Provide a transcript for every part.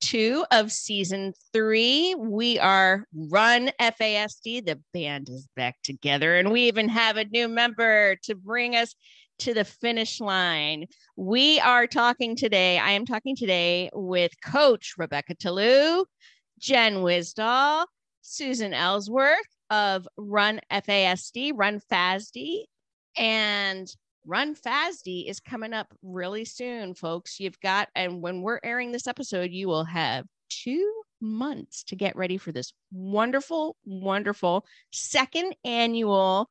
two of season three. We are Run FASD. The band is back together, and we even have a new member to bring us to the finish line. We are talking today. I am talking today with Coach Rebecca Tallou, Jen Wisdahl, Susan Ellsworth of Run FASD, Run FASD, and Run FASD is coming up really soon, folks. You've got, and when we're airing this episode, you will have two months to get ready for this wonderful, wonderful second annual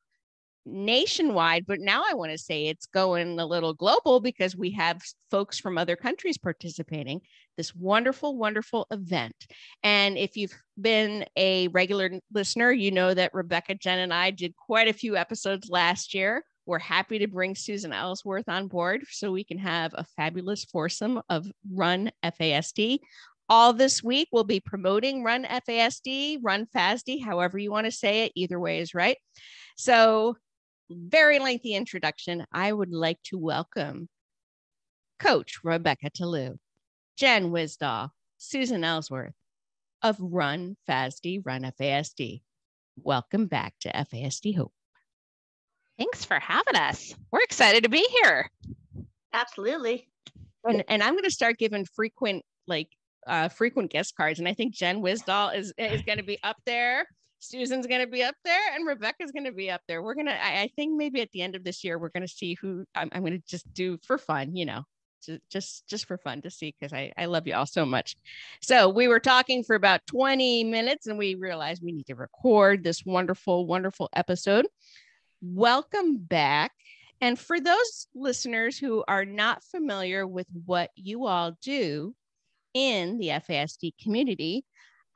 nationwide. But now I want to say it's going a little global because we have folks from other countries participating. This wonderful, wonderful event. And if you've been a regular listener, you know that Rebecca, Jen, and I did quite a few episodes last year we're happy to bring Susan Ellsworth on board so we can have a fabulous foursome of Run FASD. All this week, we'll be promoting Run FASD, Run FASD, however you want to say it. Either way is right. So, very lengthy introduction. I would like to welcome Coach Rebecca Tallou, Jen Wisdahl, Susan Ellsworth of Run FASD, Run FASD. Welcome back to FASD Hope. Thanks for having us. We're excited to be here. Absolutely. And, and I'm going to start giving frequent, like, uh, frequent guest cards. And I think Jen Wisdahl is, is going to be up there. Susan's going to be up there and Rebecca's going to be up there. We're going to, I think maybe at the end of this year, we're going to see who I'm, I'm going to just do for fun, you know, just just for fun to see because I, I love you all so much so we were talking for about 20 minutes and we realized we need to record this wonderful wonderful episode Welcome back. And for those listeners who are not familiar with what you all do in the FASD community,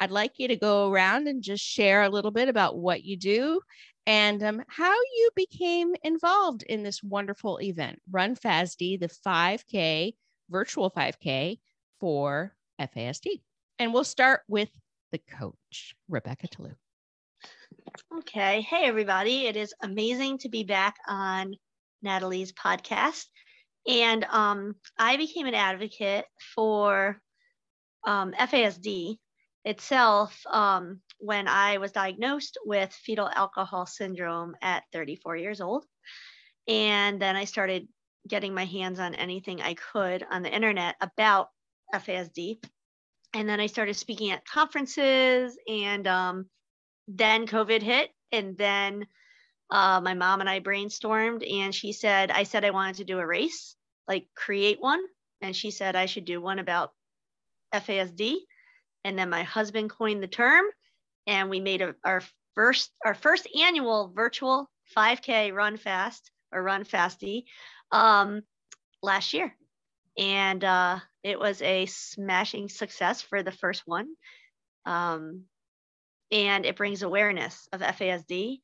I'd like you to go around and just share a little bit about what you do and um, how you became involved in this wonderful event, Run FASD, the 5K, virtual 5K for FASD. And we'll start with the coach, Rebecca Tallou. Okay. Hey, everybody. It is amazing to be back on Natalie's podcast. And um, I became an advocate for um, FASD itself um, when I was diagnosed with fetal alcohol syndrome at 34 years old. And then I started getting my hands on anything I could on the internet about FASD. And then I started speaking at conferences and um, then COVID hit, and then uh, my mom and I brainstormed, and she said, I said I wanted to do a race, like create one. And she said I should do one about FASD. And then my husband coined the term, and we made a, our first our first annual virtual 5K run fast or run fasty um, last year. And uh, it was a smashing success for the first one. Um, and it brings awareness of FASD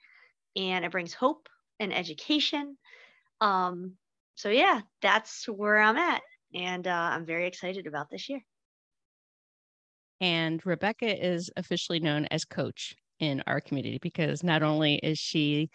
and it brings hope and education. Um, so yeah, that's where I'm at, and uh, I'm very excited about this year. And Rebecca is officially known as coach in our community because not only is she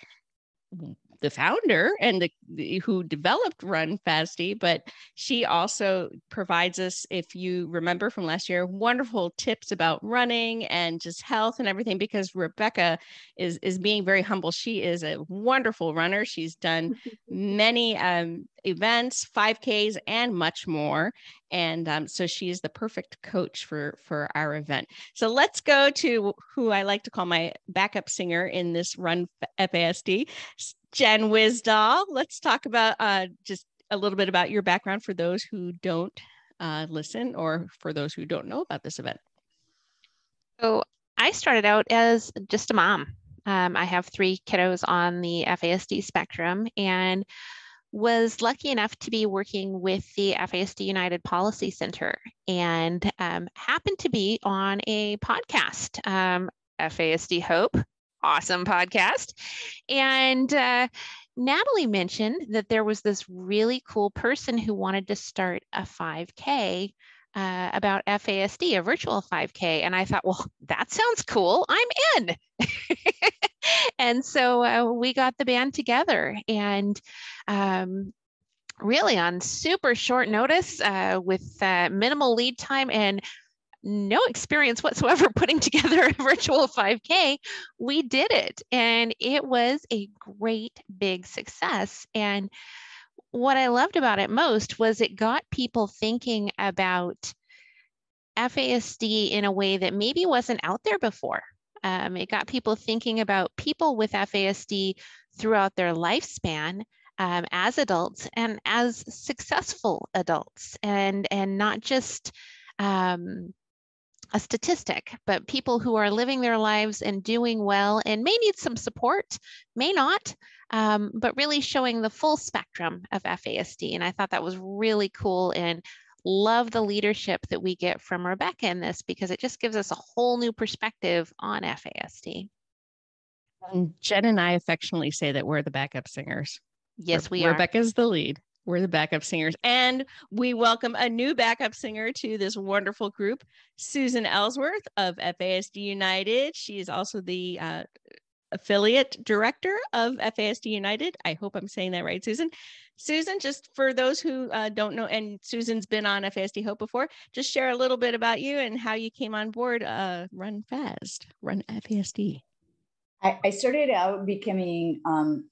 the founder and the, the, who developed Run Fasty, but she also provides us, if you remember from last year, wonderful tips about running and just health and everything. Because Rebecca is is being very humble. She is a wonderful runner. She's done many um, events, 5Ks, and much more. And um, so she is the perfect coach for for our event. So let's go to who I like to call my backup singer in this Run FASD, Jen Wisdahl. Let's talk about uh, just a little bit about your background for those who don't uh, listen or for those who don't know about this event. So I started out as just a mom. Um, I have three kiddos on the FASD spectrum, and was lucky enough to be working with the FASD United Policy Center and um, happened to be on a podcast, um, FASD Hope, awesome podcast. And uh, Natalie mentioned that there was this really cool person who wanted to start a 5K uh, about FASD, a virtual 5K. And I thought, well, that sounds cool. I'm in. and so uh, we got the band together and um, really on super short notice uh, with uh, minimal lead time and no experience whatsoever putting together a virtual 5K, we did it. And it was a great big success. And what I loved about it most was it got people thinking about FASD in a way that maybe wasn't out there before. Um, it got people thinking about people with FASD throughout their lifespan um, as adults and as successful adults, and and not just um, a statistic, but people who are living their lives and doing well and may need some support, may not, um, but really showing the full spectrum of FASD. And I thought that was really cool and love the leadership that we get from Rebecca in this because it just gives us a whole new perspective on FASD. And Jen and I affectionately say that we're the backup singers. Yes, we Rebecca's are. Rebecca's the lead. We're the backup singers. And we welcome a new backup singer to this wonderful group, Susan Ellsworth of FASD United. She is also the uh, affiliate director of FASD United. I hope I'm saying that right, Susan. Susan, just for those who uh, don't know, and Susan's been on FASD Hope before, just share a little bit about you and how you came on board uh, Run Fast, Run FASD. I, started out becoming um,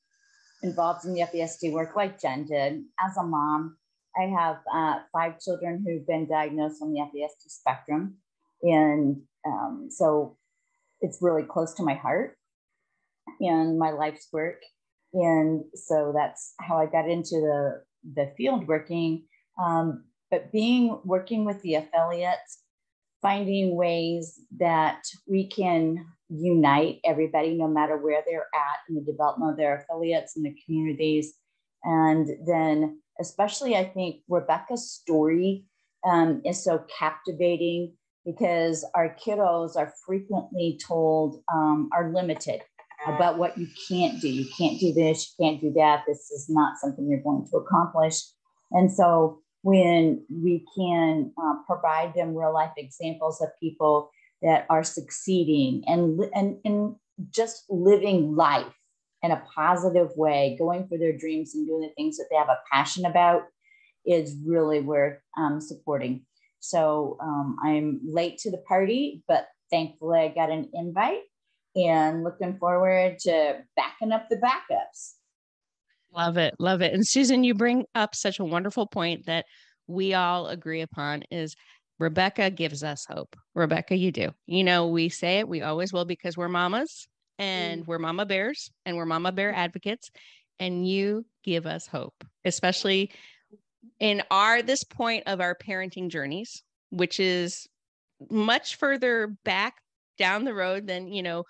involved in the FASD work like Jen did. As a mom, I have uh, five children who've been diagnosed on the FASD spectrum. And um, so it's really close to my heart and my life's work. And so that's how I got into the, the field working. Um, but being working with the affiliates, finding ways that we can unite everybody, no matter where they're at in the development of their affiliates and the communities. And then, especially, I think Rebecca's story um, is so captivating because our kiddos are frequently told um, are limited about what you can't do. You can't do this, you can't do that. This is not something you're going to accomplish. And so, when we can uh, provide them real life examples of people that are succeeding and, and, and just living life in a positive way, going for their dreams and doing the things that they have a passion about is really worth um, supporting. So um, I'm late to the party, but thankfully I got an invite and looking forward to backing up the backups. Love it. Love it. And Susan, you bring up such a wonderful point that we all agree upon is Rebecca gives us hope. Rebecca, you do. You know, we say it, we always will because we're mamas and mm. we're mama bears and we're mama bear advocates. And you give us hope, especially in our this point of our parenting journeys, which is much further back down the road than, you know,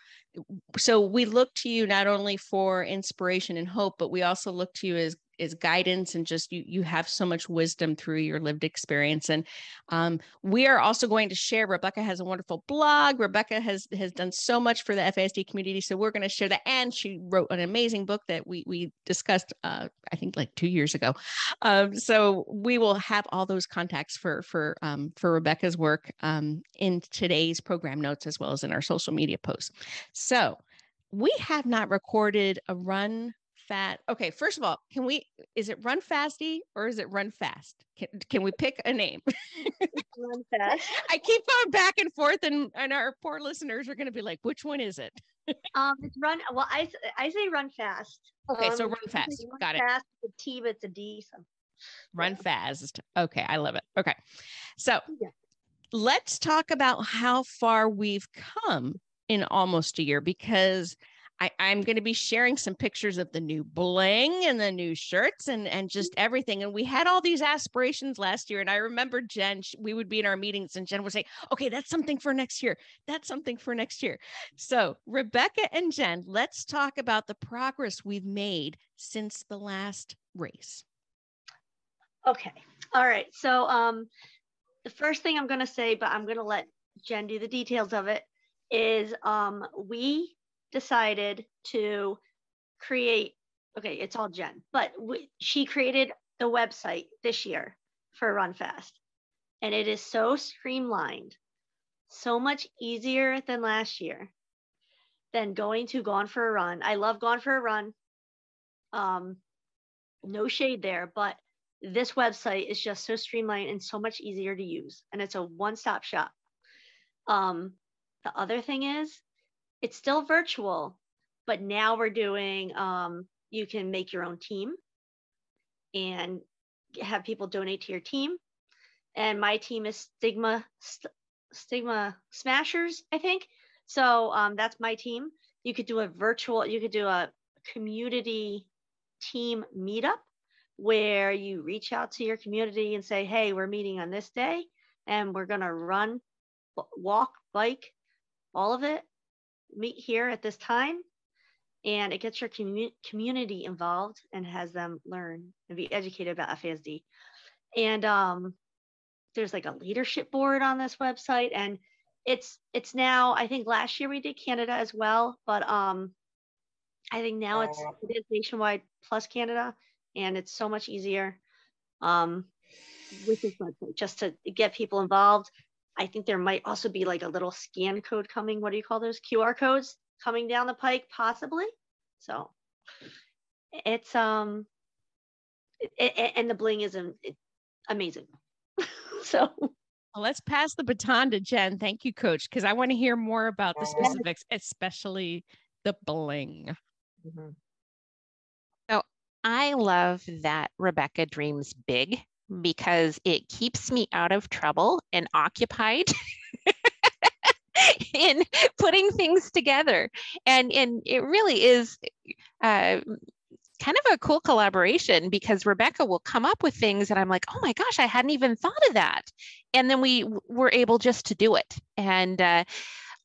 so we look to you not only for inspiration and hope, but we also look to you as is guidance and just you you have so much wisdom through your lived experience. And um, we are also going to share rebecca has a wonderful blog. Rebecca has has done so much for the fasd community. So we're going to share that. And she wrote an amazing book that we we discussed uh, i think like two years ago. Um, so we will have all those contacts for for um, for rebecca's work um, in today's program notes as well as in our social media posts. So we have not recorded a run fat. Okay, first of all, can we? Is it run fasty or is it run fast? Can can we pick a name? run fast. I keep going back and forth, and and our poor listeners are going to be like, which one is it? um, it's run. Well, I I say run fast. Okay, um, so run fast. Run Got fast, it. Fast. T, but it's a D. So. Run fast. Okay, I love it. Okay, so yeah. let's talk about how far we've come in almost a year because I, I'm going to be sharing some pictures of the new bling and the new shirts and and just everything. And we had all these aspirations last year. And I remember Jen, we would be in our meetings and Jen would say, okay, that's something for next year. That's something for next year. So Rebecca and Jen, let's talk about the progress we've made since the last race? Okay. All right. So um, the first thing I'm going to say, but I'm going to let Jen do the details of it, is um, we decided to create, okay, it's all Jen, but we, she created the website this year for Run Fast. And it is so streamlined, so much easier than last year than going to Gone for a Run. I love Gone for a Run. Um, no shade there, but this website is just so streamlined and so much easier to use. And it's a one stop shop. Um, the other thing is, it's still virtual, but now we're doing, um, you can make your own team and have people donate to your team. And my team is Stigma St- Stigma Smashers, I think. So um, that's my team. You could do a virtual, you could do a community team meetup where you reach out to your community and say, hey, we're meeting on this day and we're going to run, walk, bike, all of it, meet here at this time. And it gets your commu- community involved and has them learn and be educated about FASD. And um, there's like a leadership board on this website. And it's it's now, I think last year we did Canada as well, but um, I think now it's it is nationwide plus Canada and it's so much easier um, with this website just to get people involved. I think there might also be like a little scan code coming. What do you call those QR codes coming down the pike, possibly? So it's um, it, it, and the bling is amazing. so well, let's pass the baton to Jen. Thank you, Coach, because I want to hear more about the specifics, especially the bling. Mm-hmm. I love that Rebecca dreams big because it keeps me out of trouble and occupied in putting things together. And, and it really is uh, kind of a cool collaboration because Rebecca will come up with things and I'm like, oh my gosh, I hadn't even thought of that. And then we were able just to do it. And uh,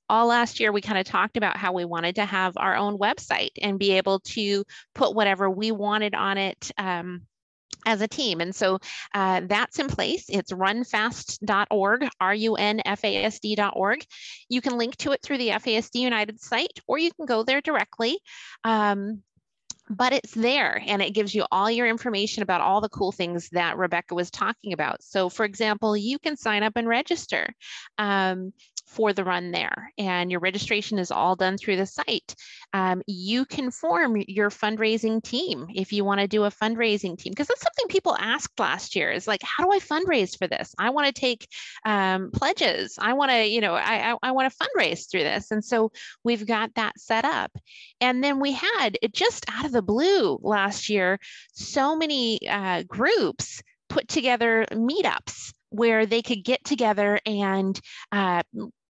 all last year we kind of talked about how we wanted to have our own website and be able to put whatever we wanted on it um, as a team. And so uh, that's in place. It's runfasd.org, R-U-N-F-A-S-D.org. You can link to it through the FASD United site, or you can go there directly. Um, but it's there and it gives you all your information about all the cool things that Rebecca was talking about. So for example, you can sign up and register. Um, for the run there and your registration is all done through the site. Um, you can form your fundraising team if you want to do a fundraising team because that's something people asked last year is like, how do I fundraise for this? I want to take um, pledges. I want to, you know, I, I, I want to fundraise through this. And so we've got that set up. And then we had just out of the blue last year, so many uh, groups put together meetups where they could get together and uh,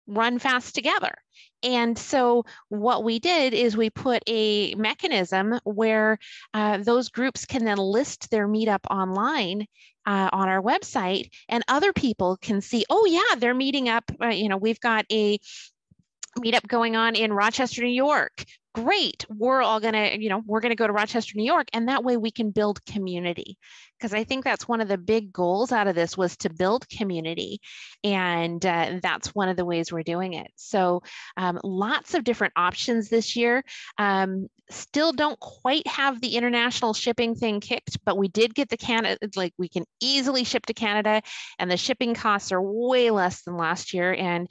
run fast together. And so what we did is we put a mechanism where uh, those groups can then list their meetup online uh, on our website and other people can see, oh yeah, they're meeting up. Uh, you know, we've got a meetup going on in Rochester, New York great we're all going to you know we're going to go to rochester new york and that way we can build community. Because i think that's one of the big goals out of this was to build community and uh, that's one of the ways we're doing it. So um, lots of different options this year. Um, still don't quite have the international shipping thing kicked but we did get the canada like we can easily ship to canada and the shipping costs are way less than last year and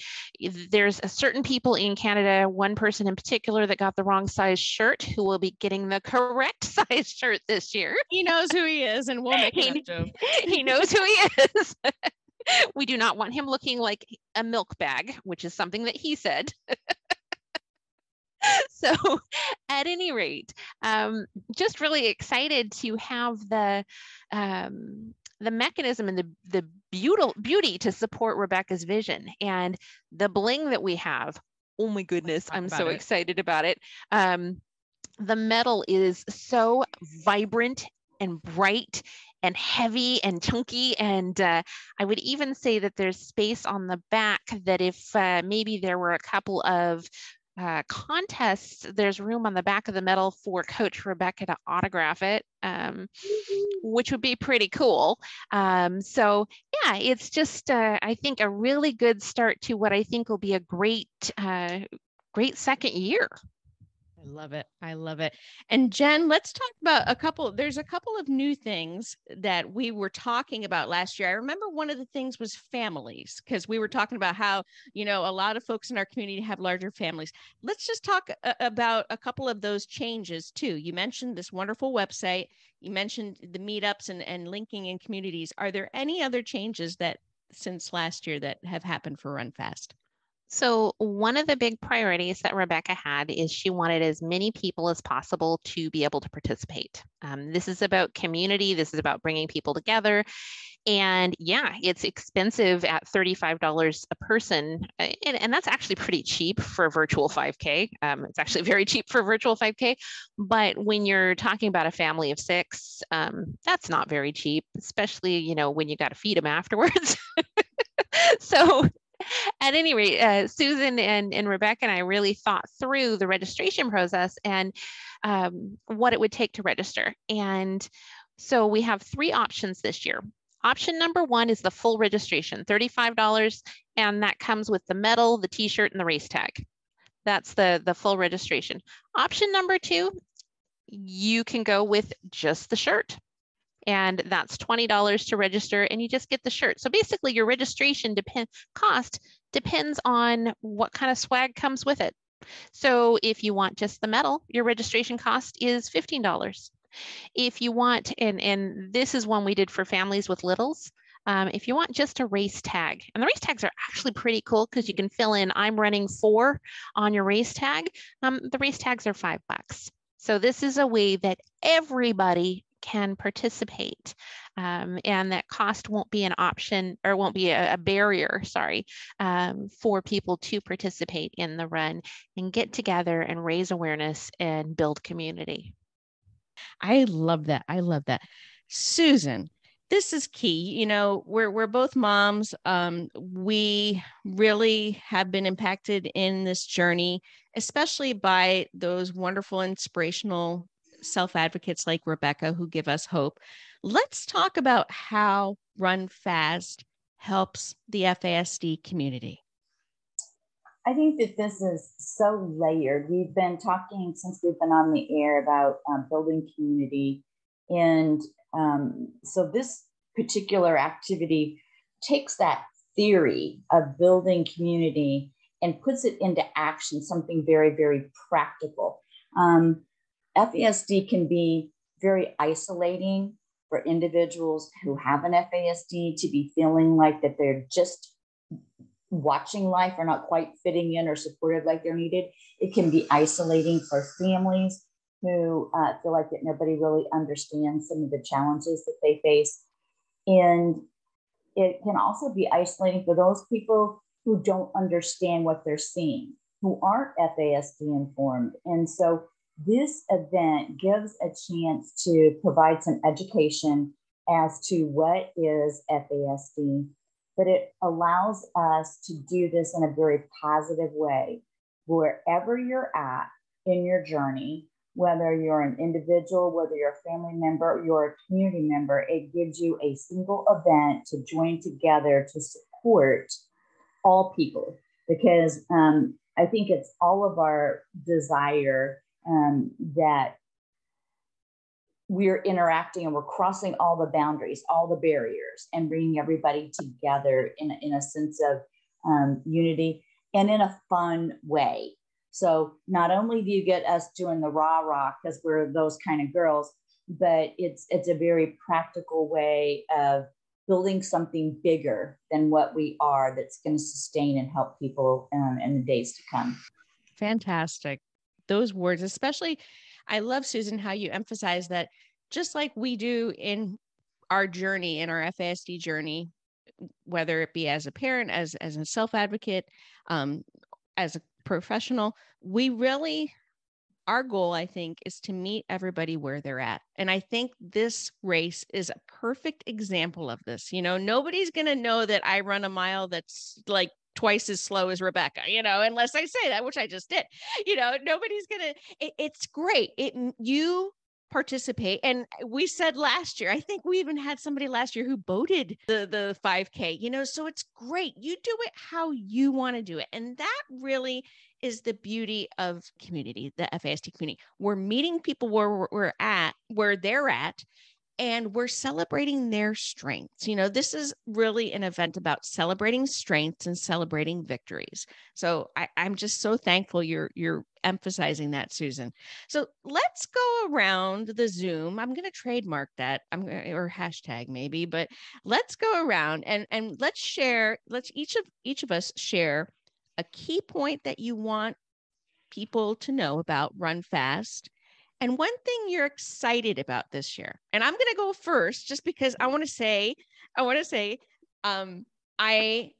there's a certain people in canada one person in particular that got the wrong size shirt who will be getting the correct size shirt this year. He knows who he is and we'll make he, joke. he knows who he is. we do not want him looking like a milk bag, which is something that he said. so at any rate, um, just really excited to have the um, the mechanism and the the beauty beauty to support Rebecca's vision and the bling that we have oh my goodness, I'm so it. excited about it. Um, the metal is so vibrant and bright and heavy and chunky. And uh, I would even say that there's space on the back that if uh, maybe there were a couple of uh, contests, there's room on the back of the medal for Coach Rebecca to autograph it, um, which would be pretty cool. Um, so, yeah, it's just, uh, I think, a really good start to what I think will be a great, uh, great second year. I love it. I love it. And Jen, let's talk about a couple. There's a couple of new things that we were talking about last year. I remember one of the things was families because we were talking about how, you know, a lot of folks in our community have larger families. Let's just talk a- about a couple of those changes too. You mentioned this wonderful website, you mentioned the meetups and, and linking in communities. Are there any other changes that since last year that have happened for Run Fast? So, one of the big priorities that Rebecca had is she wanted as many people as possible to be able to participate. Um, this is about community, this is about bringing people together. And yeah, it's expensive at $35 a person. Uh, and, and that's actually pretty cheap for virtual 5K. Um, it's actually very cheap for virtual 5K. But when you're talking about a family of six, um, that's not very cheap, especially, you know, when you got to feed them afterwards. so at any rate, uh, Susan and, and Rebecca and I really thought through the registration process and um, what it would take to register. And so we have three options this year. Option number one is the full registration, $35, and that comes with the medal, the t-shirt, and the race tag. That's the, the full registration. Option number two, you can go with just the shirt and that's $20 to register and you just get the shirt. So basically your registration depend cost depends on what kind of swag comes with it. So if you want just the medal, your registration cost is $15. If you want, and, and this is one we did for families with littles, um, if you want just a race tag, and the race tags are actually pretty cool because you can fill in I'm running four on your race tag. Um, the race tags are five bucks. So this is a way that everybody can participate um, and that cost won't be an option or won't be a, a barrier, sorry, um, for people to participate in the run and get together and raise awareness and build community. I love that. I love that. Susan, this is key. You know, we're we're both moms. Um, we really have been impacted in this journey, especially by those wonderful, inspirational self advocates like Rebecca who give us hope. Let's talk about how Run Fast helps the FASD community. I think that this is so layered. We've been talking since we've been on the air about um, building community. And um, so this particular activity takes that theory of building community and puts it into action, something very, very practical. Um, FASD can be very isolating for individuals who have an FASD to be feeling like that they're just watching life or not quite fitting in or supported like they're needed. It can be isolating for families who uh, feel like that nobody really understands some of the challenges that they face. And it can also be isolating for those people who don't understand what they're seeing, who aren't FASD informed. And so this event gives a chance to provide some education as to what is FASD, but it allows us to do this in a very positive way. Wherever you're at in your journey, whether you're an individual, whether you're a family member, you're a community member, it gives you a single event to join together to support all people. Because um, I think it's all of our desire um, that we're interacting and we're crossing all the boundaries, all the barriers, and bringing everybody together in, in a sense of um, unity and in a fun way. So not only do you get us doing the rah rah because we're those kind of girls, but it's it's a very practical way of building something bigger than what we are that's going to sustain and help people um, in the days to come. Fantastic those words, especially I love Susan how you emphasize that just like we do in our journey in our FASD journey, whether it be as a parent, as as a self advocate, um, as a professional, we really our goal, I think, is to meet everybody where they're at. And I think this race is a perfect example of this. You know, nobody's going to know that I run a mile that's like twice as slow as Rebecca, you know, unless I say that, which I just did. You know, nobody's gonna. It, it's great. It you participate and we said last year i think we even had somebody last year who boated the the 5k you know so it's great you do it how you want to do it and that really is the beauty of community the fast community we're meeting people where we're at where they're at and we're celebrating their strengths. You know, this is really an event about celebrating strengths and celebrating victories. So I, am just so thankful you're you're emphasizing that, Susan. So let's go around the Zoom. I'm going to trademark that. I'm or hashtag maybe, but let's go around and and let's share. Let's each of each of us share a key point that you want people to know about Run Fast and one thing you're excited about this year, and I'm going to go first just because I want to say, I want to say, um, I,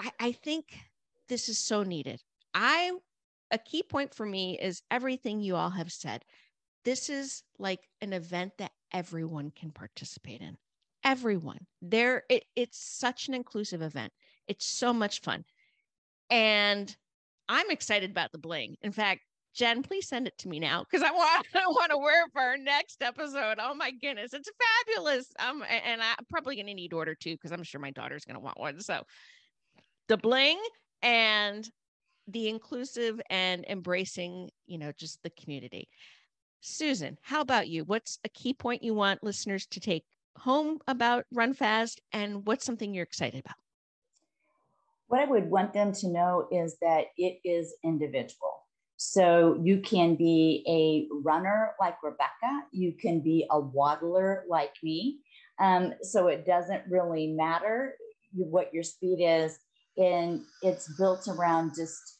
I, I think this is so needed. I, a key point for me is everything you all have said. This is like an event that everyone can participate in. Everyone there, it, it's such an inclusive event. It's so much fun. And I'm excited about the bling. In fact, Jen, please send it to me now because I want I want to wear it for our next episode. Oh my goodness, it's fabulous. Um, and I'm probably gonna need order too because I'm sure my daughter's gonna want one. So the bling and the inclusive and embracing, you know, just the community. Susan, how about you? What's a key point you want listeners to take home about Run Fast, and what's something you're excited about? What I would want them to know is that it is individual so you can be a runner like Rebecca, you can be a waddler like me. Um, so it doesn't really matter what your speed is, and it's built around just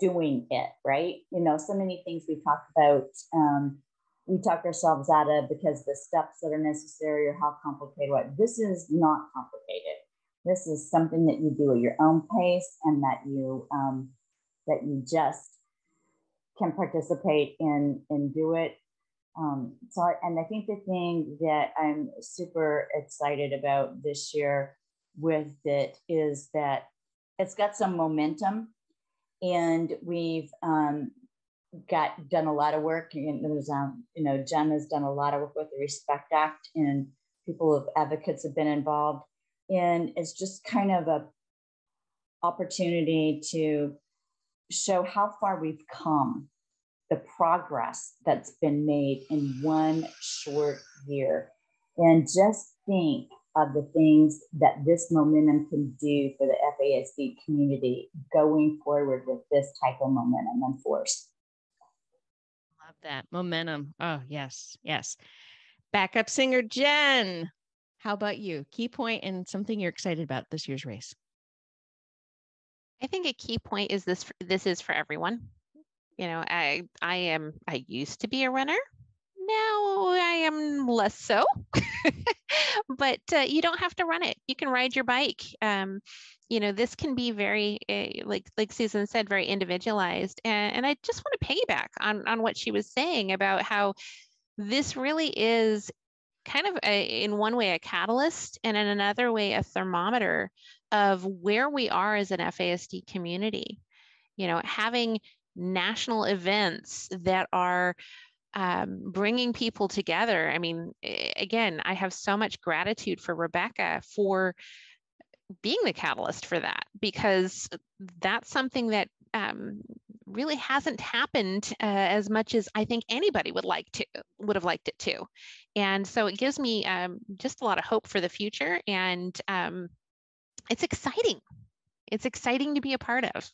doing it, right? You know, so many things we talk about, um, we talk ourselves out of because the steps that are necessary or how complicated what this is not complicated. This is something that you do at your own pace and that you um, that you just can participate in and do it. Um, so, and I think the thing that I'm super excited about this year with it is that it's got some momentum, and we've um, got done a lot of work. And there's, um, you know, Jen has done a lot of work with the Respect Act, and people of advocates have been involved, and it's just kind of a opportunity to show how far we've come, the progress that's been made in one short year. And just think of the things that this momentum can do for the FASD community going forward with this type of momentum and force. Love that momentum. Oh, yes, yes. Backup singer Jen, how about you? Key point and something you're excited about this year's race. I think a key point is this this is for everyone. You know, I I am I used to be a runner. Now I am less so. but uh, you don't have to run it. You can ride your bike. Um, you know, this can be very uh, like like Susan said, very individualized. And, and I just want to piggyback on on what she was saying about how this really is kind of a, in one way a catalyst and in another way a thermometer of where we are as an FASD community. You know, having national events that are um, bringing people together. I mean, again, I have so much gratitude for Rebecca for being the catalyst for that because that's something that um, really hasn't happened uh, as much as I think anybody would like to would have liked it to, and so it gives me um, just a lot of hope for the future, and um, it's exciting. It's exciting to be a part of.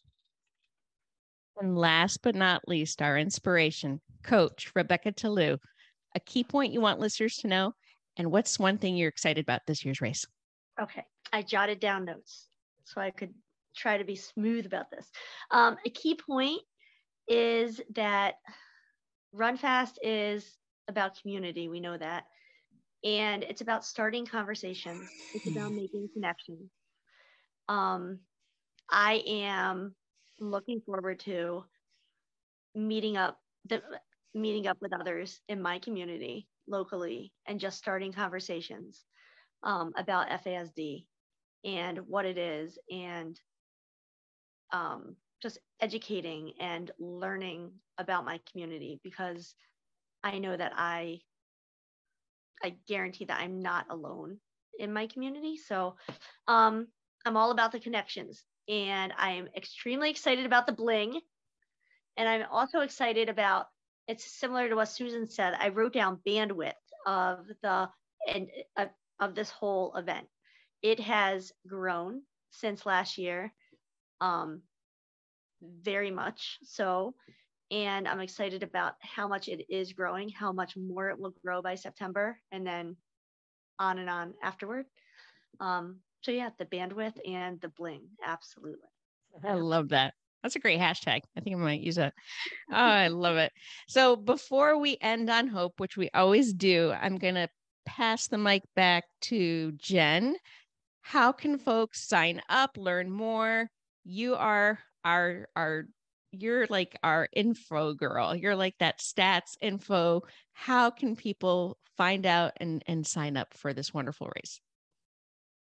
And last but not least, our inspiration, Coach Rebecca Tallou. A key point you want listeners to know, and what's one thing you're excited about this year's race? Okay, I jotted down notes so I could try to be smooth about this. Um, a key point is that Run Fast is about community. We know that. And it's about starting conversations, it's about making connections. Um, I am looking forward to meeting up the meeting up with others in my community locally and just starting conversations um, about FASD and what it is and um, just educating and learning about my community because I know that I I guarantee that I'm not alone in my community. So um, I'm all about the connections and I am extremely excited about the bling. And I'm also excited about it's similar to what Susan said. I wrote down bandwidth of the and uh, of this whole event. It has grown since last year, um, very much so. And I'm excited about how much it is growing, how much more it will grow by September, and then on and on afterward. Um, so yeah, the bandwidth and the bling, absolutely. I love that. That's a great hashtag. I think I might use it. Oh, I love it. So before we end on hope, which we always do, I'm going to pass the mic back to Jen. How can folks sign up, learn more? You are our our you're like our info girl. You're like that stats info. How can people find out and and sign up for this wonderful race?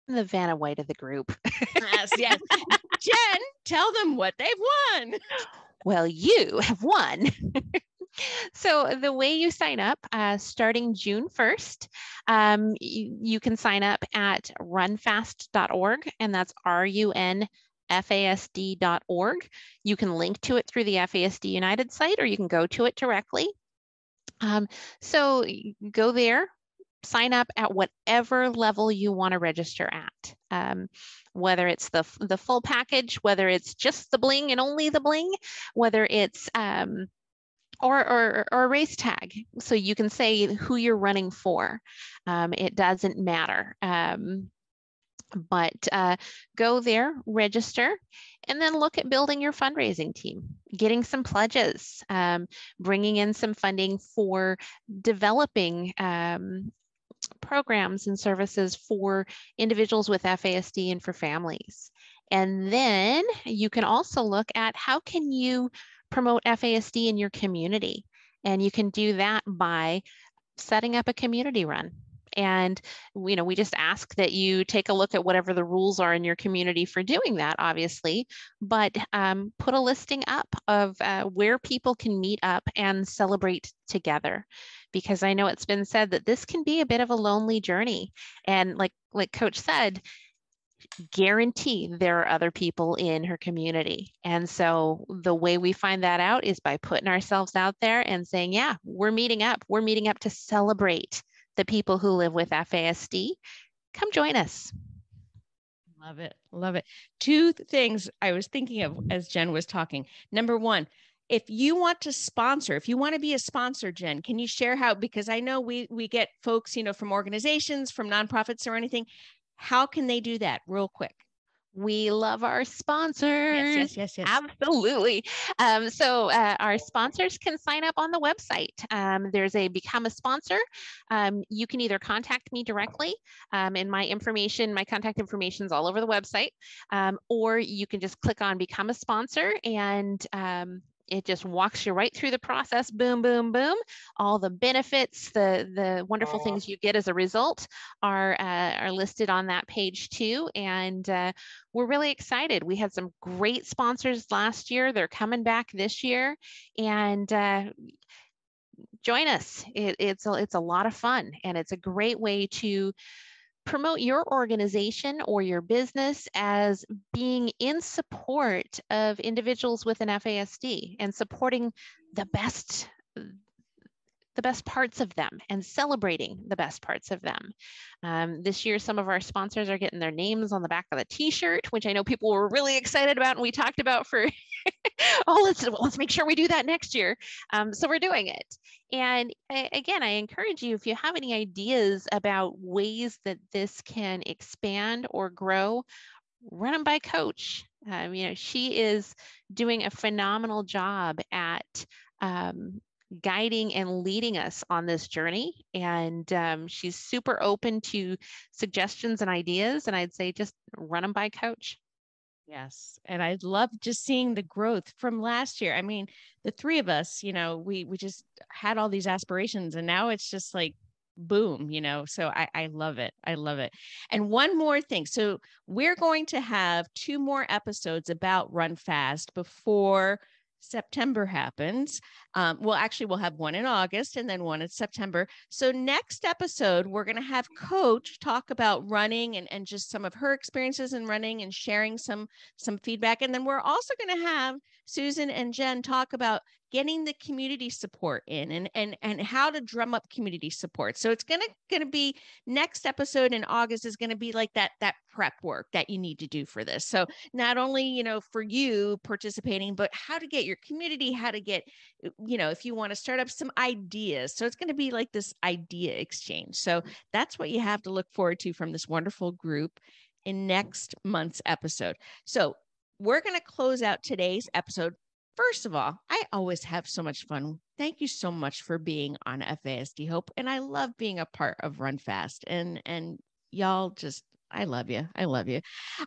The Vanna White of the group. yes, yes. Jen, tell them what they've won. Well, you have won. so the way you sign up, uh, starting June 1st, um, you, you, can sign up at runfasd.org, and that's R-U-N fasd.org. You can link to it through the FASD United site, or you can go to it directly. Um, so go there, sign up at whatever level you want to register at. Um, whether it's the, the full package, whether it's just the bling and only the bling, whether it's um, or, or, or a race tag. So you can say who you're running for. Um, it doesn't matter. Um, but uh, go there, register, and then look at building your fundraising team, getting some pledges, um, bringing in some funding for developing um, programs and services for individuals with FASD and for families. And then you can also look at how can you promote FASD in your community. And you can do that by setting up a community run and you know we just ask that you take a look at whatever the rules are in your community for doing that obviously but um, put a listing up of uh, where people can meet up and celebrate together because i know it's been said that this can be a bit of a lonely journey and like like coach said guarantee there are other people in her community. And so the way we find that out is by putting ourselves out there and saying, yeah, we're meeting up. We're meeting up to celebrate the people who live with FASD. Come join us. Love it. Love it. Two things I was thinking of as Jen was talking. Number one, if you want to sponsor, if you want to be a sponsor, Jen, can you share how? Because I know we we get folks, you know, from organizations, from nonprofits or anything. How can they do that real quick? We love our sponsors. Yes, yes, yes, yes. Absolutely. Um, so uh, our sponsors can sign up on the website. Um, there's a become a sponsor. Um, you can either contact me directly, um, and my information, my contact information is all over the website, um, or you can just click on become a sponsor and um, it just walks you right through the process boom boom boom. All the benefits the the wonderful things you get as a result are uh, are listed on that page too and uh, we're really excited. We had some great sponsors last year. They're coming back this year and uh, join us. It, it's a, it's a lot of fun and it's a great way to promote your organization or your business as being in support of individuals with an FASD and supporting the best the best parts of them and celebrating the best parts of them. Um, this year, some of our sponsors are getting their names on the back of the t-shirt, which I know people were really excited about and we talked about for, oh, let's, let's make sure we do that next year. Um, so we're doing it. And I, again, I encourage you, if you have any ideas about ways that this can expand or grow, run them by coach. Um, you know, she is doing a phenomenal job at um, guiding and leading us on this journey. And um, she's super open to suggestions and ideas. And I'd say just run them by coach. Yes. And I love just seeing the growth from last year. I mean, the three of us, you know, we we just had all these aspirations and now it's just like boom you know so I, I love it i love it and one more thing so we're going to have two more episodes about run fast before September happens. Um, well, actually, we'll have one in August and then one in September. So, next episode, we're going to have Coach talk about running and, and just some of her experiences in running and sharing some some feedback. And then we're also going to have Susan and Jen talk about getting the community support in and and and how to drum up community support. So it's gonna gonna be next episode in august is gonna be like that that prep work that you need to do for this. So not only you know for you participating but how to get your community how to get you know if you want to start up some ideas. So it's to be like this idea exchange. So that's what you have to look forward to from this wonderful group in next month's episode. So we're going to close out today's episode First of all, I always have so much fun. Thank you so much for being on FASD Hope. And I love being a part of Run Fast. And and y'all just I love you. I love you.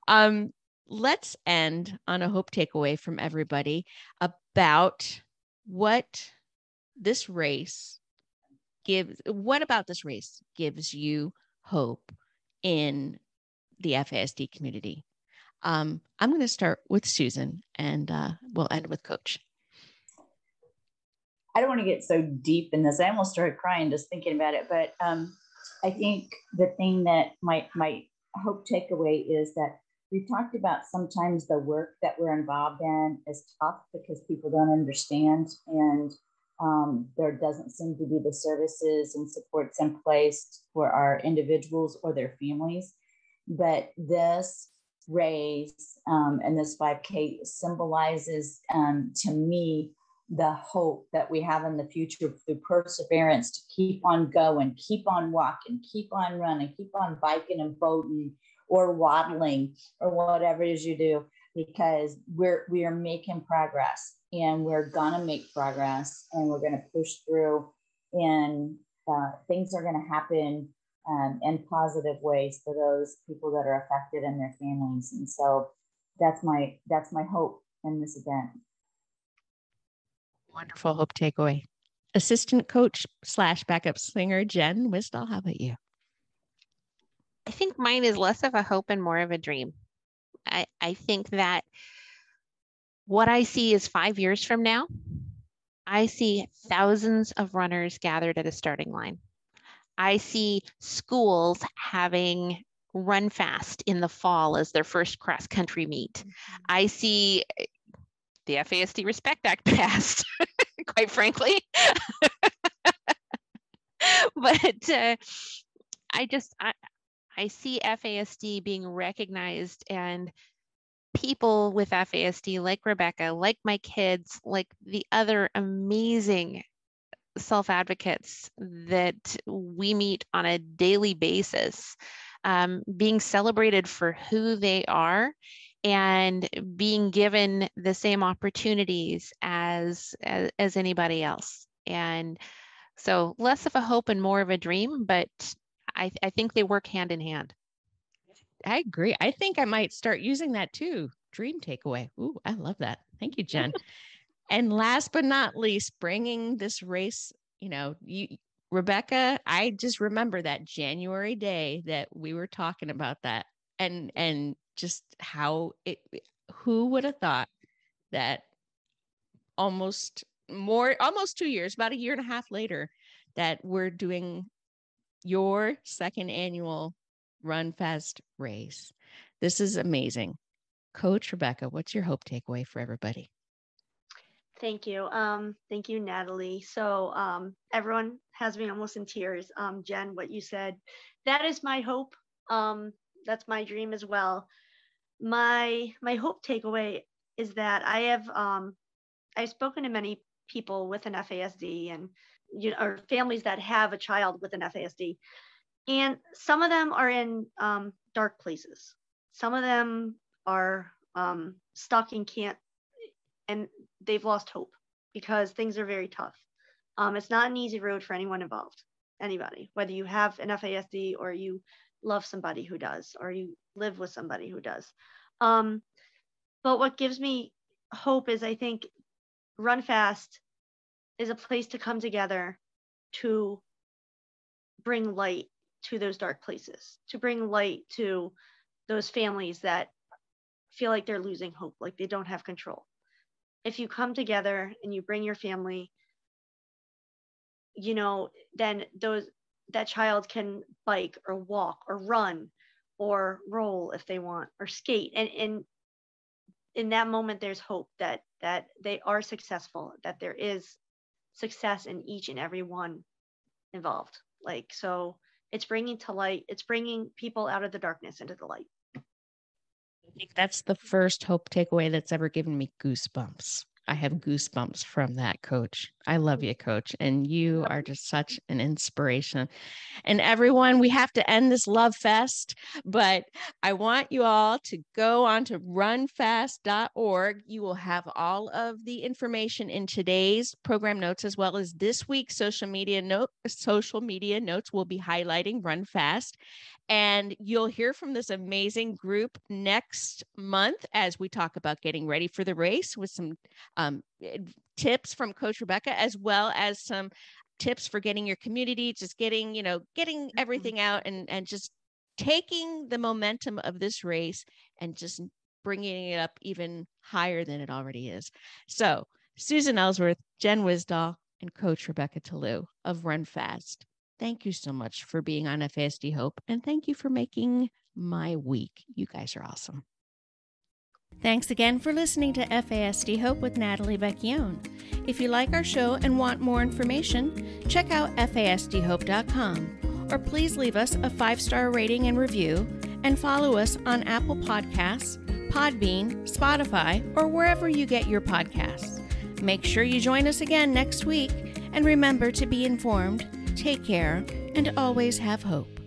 Um, let's end on a hope takeaway from everybody about what this race gives what about this race gives you hope in the FASD community? Um, I'm going to start with Susan and uh, we'll end with Coach. I don't want to get so deep in this. I almost started crying just thinking about it. But um, I think the thing that my, my hope takeaway is that we talked about sometimes the work that we're involved in is tough because people don't understand and um, there doesn't seem to be the services and supports in place for our individuals or their families. But this race um, and this 5K symbolizes um, to me the hope that we have in the future through perseverance to keep on going, keep on walking, keep on running, keep on biking and boating or waddling or whatever it is you do, because we're we are making progress and we're gonna make progress and we're gonna push through and uh, things are gonna happen um, in positive ways for those people that are affected and their families. And so that's my that's my hope in this event. Wonderful hope takeaway. Assistant coach slash backup singer Jen Wisdahl, how about you? I think mine is less of a hope and more of a dream. I, I think that what I see is five years from now, I see thousands of runners gathered at a starting line. I see schools having run fast in the fall as their first cross country meet. Mm-hmm. I see eh, the FASD Respect Act passed, quite frankly. but uh, I just, I, I see FASD being recognized and people with FASD like Rebecca, like my kids, like the other amazing self advocates that we meet on a daily basis um, being celebrated for who they are and being given the same opportunities as, as, as anybody else. And so less of a hope and more of a dream but I, I think they work hand in hand. I agree. I think i might start using that too. Dream takeaway. Ooh, i love that. Thank you jen and last but not least, bringing this race, you know, you, Rebecca, I just remember that January day that we were talking about that and, and just how it, who would have thought that almost more, almost two years, about a year and a half later, that we're doing your second annual Run Fast race. This is amazing. Coach Rebecca, what's your hope takeaway for everybody? Thank you. Um, thank you, Natalie. So um, everyone has me almost in tears. Um, Jen, what you said, that is my hope. Um, that's my dream as well. My my hope takeaway is that I have um, I've spoken to many people with an FASD and you know, or families that have a child with an FASD, and some of them are in um, dark places. Some of them are stuck and can't and they've lost hope because things are very tough. Um, it's not an easy road for anyone involved, anybody, whether you have an FASD or you love somebody who does, or you live with somebody who does. Um, but what gives me hope is I think Run Fast is a place to come together to bring light to those dark places, to bring light to those families that feel like they're losing hope, like they don't have control. If you come together and you bring your family, you know, then those that child can bike or walk or run or roll if they want or skate. And and in that moment there's hope that that they are successful that there is success in each and every one involved. Like so it's bringing to light it's bringing people out of the darkness into the light think that's the first hope takeaway that's ever given me goosebumps I have goosebumps from that, coach. I love mm. you, coach. And you are just such an inspiration. And everyone, we have to end this love fest, but I want you all to go on to runfasd.org. You will have all of the information in today's program notes as well as this week's social media note social media notes will be highlighting Run Fast. And you'll hear from this amazing group next month as we talk about getting ready for the race with some um, tips from Coach Rebecca, as well as some tips for getting your community, just getting, you know, getting mm-hmm. everything out and, and just taking the momentum of this race and just bringing it up even higher than it already is. So, Susan Ellsworth, Jen Wisdahl, and Coach Rebecca Tallou of Run Fast. Thank you so much for being on FASD Hope, and thank you for making my week. You guys are awesome. Thanks again for listening to FASD Hope with Natalie Vecchione. If you like our show and want more information, check out FASDHope.com or please leave us a five star rating and review and follow us on Apple Podcasts, Podbean, Spotify, or wherever you get your podcasts. Make sure you join us again next week and remember to be informed, take care, and always have hope.